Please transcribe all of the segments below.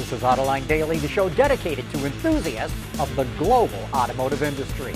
This is Autoline Daily, the show dedicated to enthusiasts of the global automotive industry.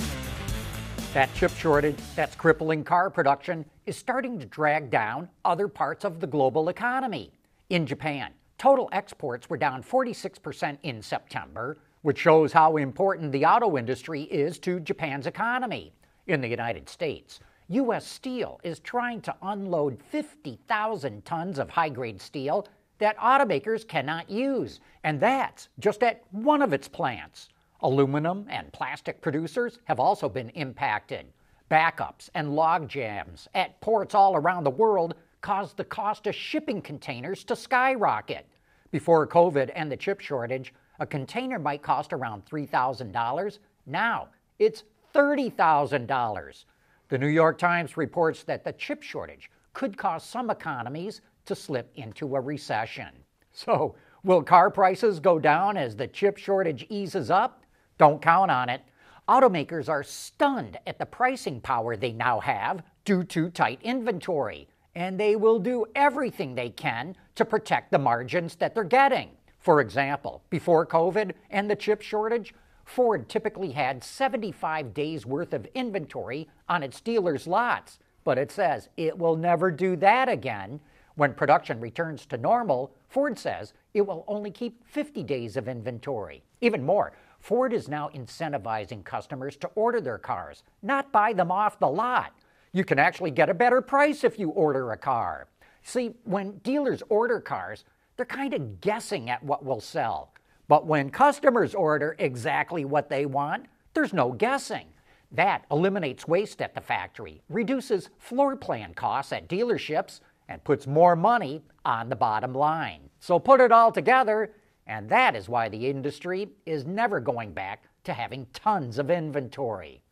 That chip shortage that's crippling car production is starting to drag down other parts of the global economy. In Japan, total exports were down 46% in September, which shows how important the auto industry is to Japan's economy. In the United States, U.S. Steel is trying to unload 50,000 tons of high grade steel that automakers cannot use, and that's just at one of its plants. Aluminum and plastic producers have also been impacted. Backups and log jams at ports all around the world caused the cost of shipping containers to skyrocket. Before COVID and the chip shortage, a container might cost around $3,000. Now it's $30,000. The New York Times reports that the chip shortage could cause some economies to slip into a recession. So, will car prices go down as the chip shortage eases up? Don't count on it. Automakers are stunned at the pricing power they now have due to tight inventory, and they will do everything they can to protect the margins that they're getting. For example, before COVID and the chip shortage, Ford typically had 75 days worth of inventory on its dealers' lots, but it says it will never do that again when production returns to normal, Ford says it will only keep 50 days of inventory. Even more, Ford is now incentivizing customers to order their cars, not buy them off the lot. You can actually get a better price if you order a car. See, when dealers order cars, they're kind of guessing at what will sell. But when customers order exactly what they want, there's no guessing. That eliminates waste at the factory, reduces floor plan costs at dealerships, and puts more money on the bottom line. So put it all together, and that is why the industry is never going back to having tons of inventory.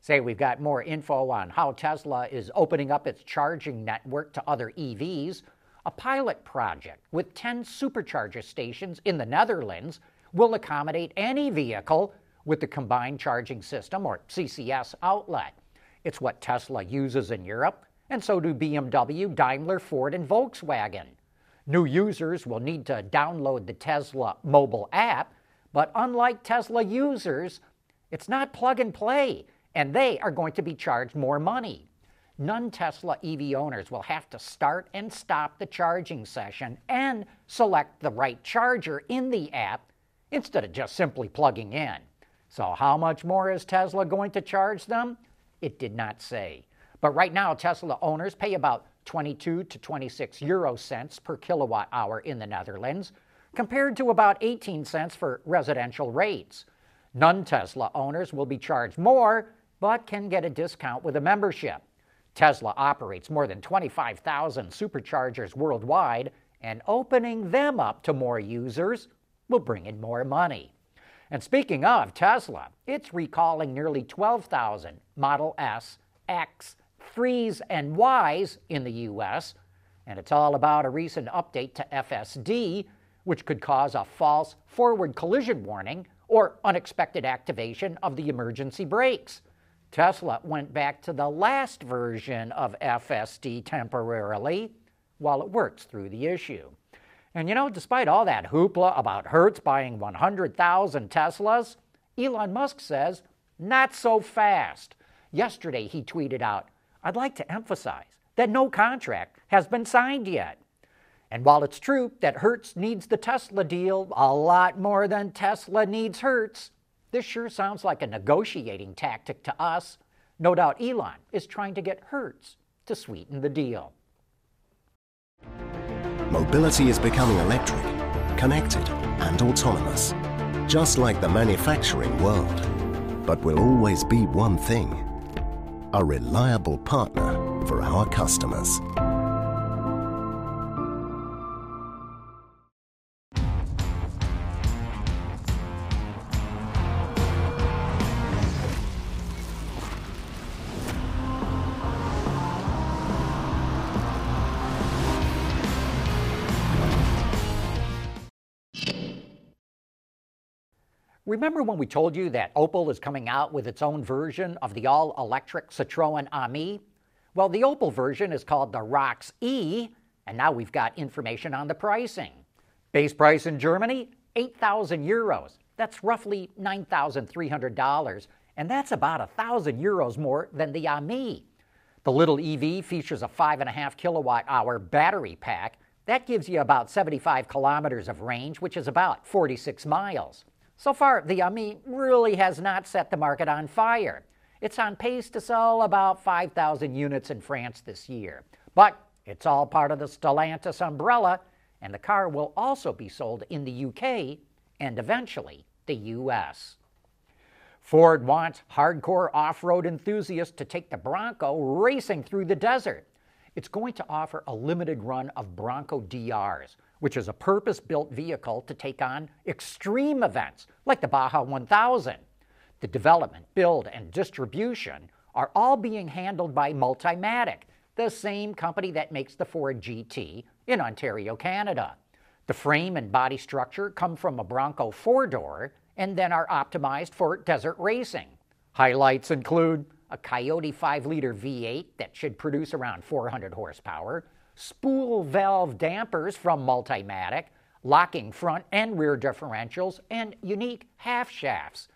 Say we've got more info on how Tesla is opening up its charging network to other EVs. A pilot project with 10 supercharger stations in the Netherlands will accommodate any vehicle with the combined charging system or CCS outlet. It's what Tesla uses in Europe and so do BMW, Daimler, Ford, and Volkswagen. New users will need to download the Tesla mobile app, but unlike Tesla users, it's not plug and play, and they are going to be charged more money. Non Tesla EV owners will have to start and stop the charging session and select the right charger in the app instead of just simply plugging in. So, how much more is Tesla going to charge them? It did not say. But right now, Tesla owners pay about 22 to 26 euro cents per kilowatt hour in the Netherlands, compared to about 18 cents for residential rates. Non Tesla owners will be charged more, but can get a discount with a membership. Tesla operates more than 25,000 superchargers worldwide, and opening them up to more users will bring in more money. And speaking of Tesla, it's recalling nearly 12,000 Model S, X, threes and Ys in the US, and it's all about a recent update to FSD, which could cause a false forward collision warning or unexpected activation of the emergency brakes. Tesla went back to the last version of FSD temporarily while it works through the issue. And you know, despite all that hoopla about Hertz buying 100,000 Teslas, Elon Musk says, not so fast. Yesterday he tweeted out, I'd like to emphasize that no contract has been signed yet. And while it's true that Hertz needs the Tesla deal a lot more than Tesla needs Hertz, this sure sounds like a negotiating tactic to us. No doubt Elon is trying to get Hertz to sweeten the deal. Mobility is becoming electric, connected, and autonomous, just like the manufacturing world. But will always be one thing a reliable partner for our customers. Remember when we told you that Opel is coming out with its own version of the all electric Citroën Ami? Well, the Opel version is called the Rox E, and now we've got information on the pricing. Base price in Germany 8,000 euros. That's roughly $9,300, and that's about 1,000 euros more than the Ami. The little EV features a 5.5 kilowatt hour battery pack. That gives you about 75 kilometers of range, which is about 46 miles. So far, the Ami really has not set the market on fire. It's on pace to sell about 5,000 units in France this year. But it's all part of the Stellantis umbrella, and the car will also be sold in the UK and eventually the US. Ford wants hardcore off road enthusiasts to take the Bronco racing through the desert. It's going to offer a limited run of Bronco DRs, which is a purpose built vehicle to take on extreme events like the Baja 1000. The development, build, and distribution are all being handled by Multimatic, the same company that makes the Ford GT in Ontario, Canada. The frame and body structure come from a Bronco four door and then are optimized for desert racing. Highlights include a Coyote 5 liter V8 that should produce around 400 horsepower, spool valve dampers from Multimatic, locking front and rear differentials, and unique half shafts.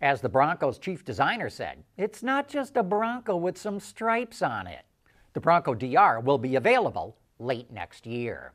As the Bronco's chief designer said, it's not just a Bronco with some stripes on it. The Bronco DR will be available late next year.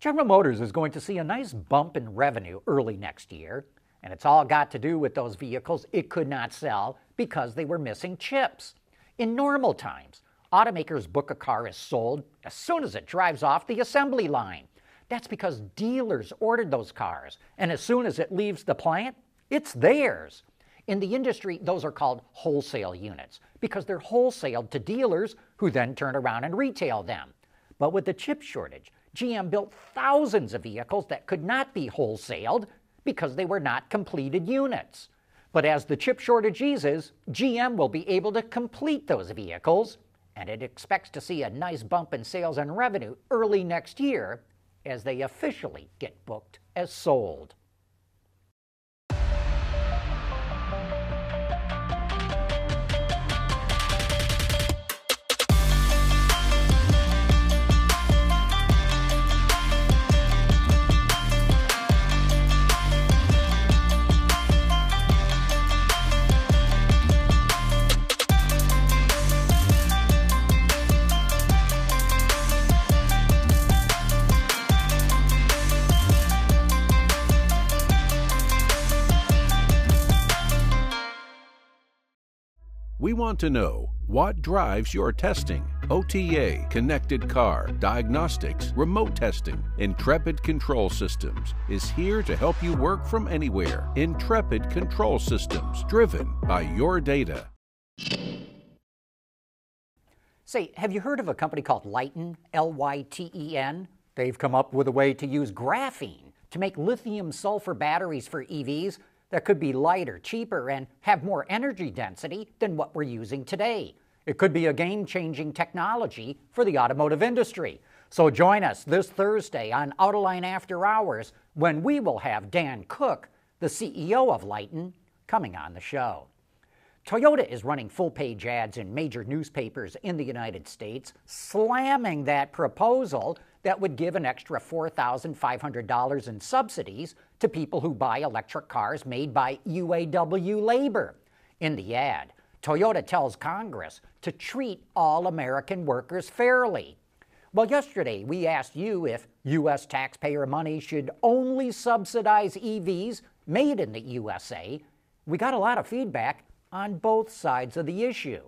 General Motors is going to see a nice bump in revenue early next year, and it's all got to do with those vehicles it could not sell because they were missing chips. In normal times, automakers book a car as sold as soon as it drives off the assembly line. That's because dealers ordered those cars, and as soon as it leaves the plant, it's theirs. In the industry, those are called wholesale units because they're wholesaled to dealers who then turn around and retail them. But with the chip shortage, GM built thousands of vehicles that could not be wholesaled because they were not completed units. But as the chip shortage eases, GM will be able to complete those vehicles, and it expects to see a nice bump in sales and revenue early next year as they officially get booked as sold. Want to know what drives your testing. OTA, connected car, diagnostics, remote testing. Intrepid Control Systems is here to help you work from anywhere. Intrepid Control Systems, driven by your data. Say, have you heard of a company called Lyten, L Y T E N? They've come up with a way to use graphene to make lithium sulfur batteries for EVs that could be lighter, cheaper, and have more energy density than what we're using today. It could be a game changing technology for the automotive industry. So join us this Thursday on Autoline After Hours when we will have Dan Cook, the CEO of Lyten, coming on the show. Toyota is running full page ads in major newspapers in the United States, slamming that proposal that would give an extra $4,500 in subsidies to people who buy electric cars made by UAW labor. In the ad, Toyota tells Congress to treat all American workers fairly. Well, yesterday we asked you if U.S. taxpayer money should only subsidize EVs made in the USA. We got a lot of feedback on both sides of the issue.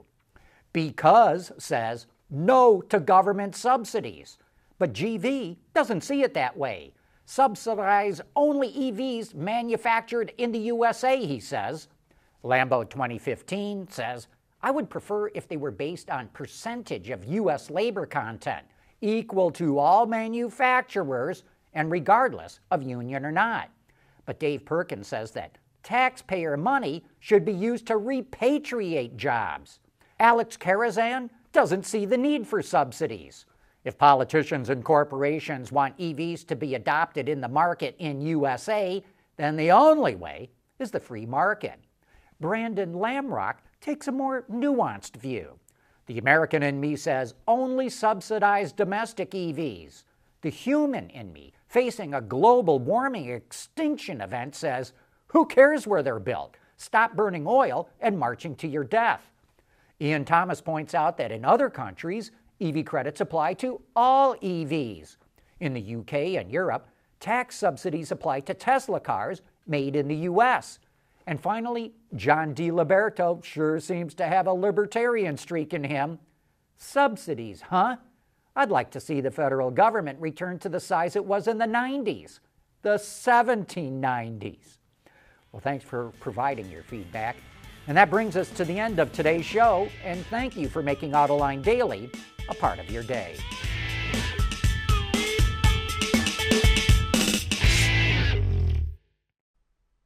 Because says no to government subsidies. But GV doesn't see it that way. Subsidize only EVs manufactured in the USA, he says. Lambo 2015 says, I would prefer if they were based on percentage of U.S. labor content, equal to all manufacturers and regardless of union or not. But Dave Perkins says that taxpayer money should be used to repatriate jobs. Alex Karazan doesn't see the need for subsidies. If politicians and corporations want EVs to be adopted in the market in USA, then the only way is the free market. Brandon Lamrock takes a more nuanced view. The American in me says only subsidize domestic EVs. The human in me, facing a global warming extinction event, says, Who cares where they're built? Stop burning oil and marching to your death. Ian Thomas points out that in other countries, EV credits apply to all EVs. In the UK and Europe, tax subsidies apply to Tesla cars made in the US. And finally, John DiLiberto sure seems to have a libertarian streak in him. Subsidies, huh? I'd like to see the federal government return to the size it was in the 90s, the 1790s. Well, thanks for providing your feedback. And that brings us to the end of today's show, and thank you for making Autoline Daily a part of your day.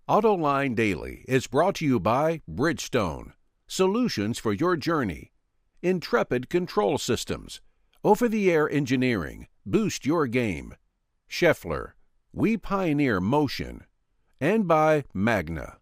Autoline Daily is brought to you by Bridgestone, solutions for your journey, Intrepid Control Systems, over the air engineering, boost your game, Schaeffler, we pioneer motion, and by Magna.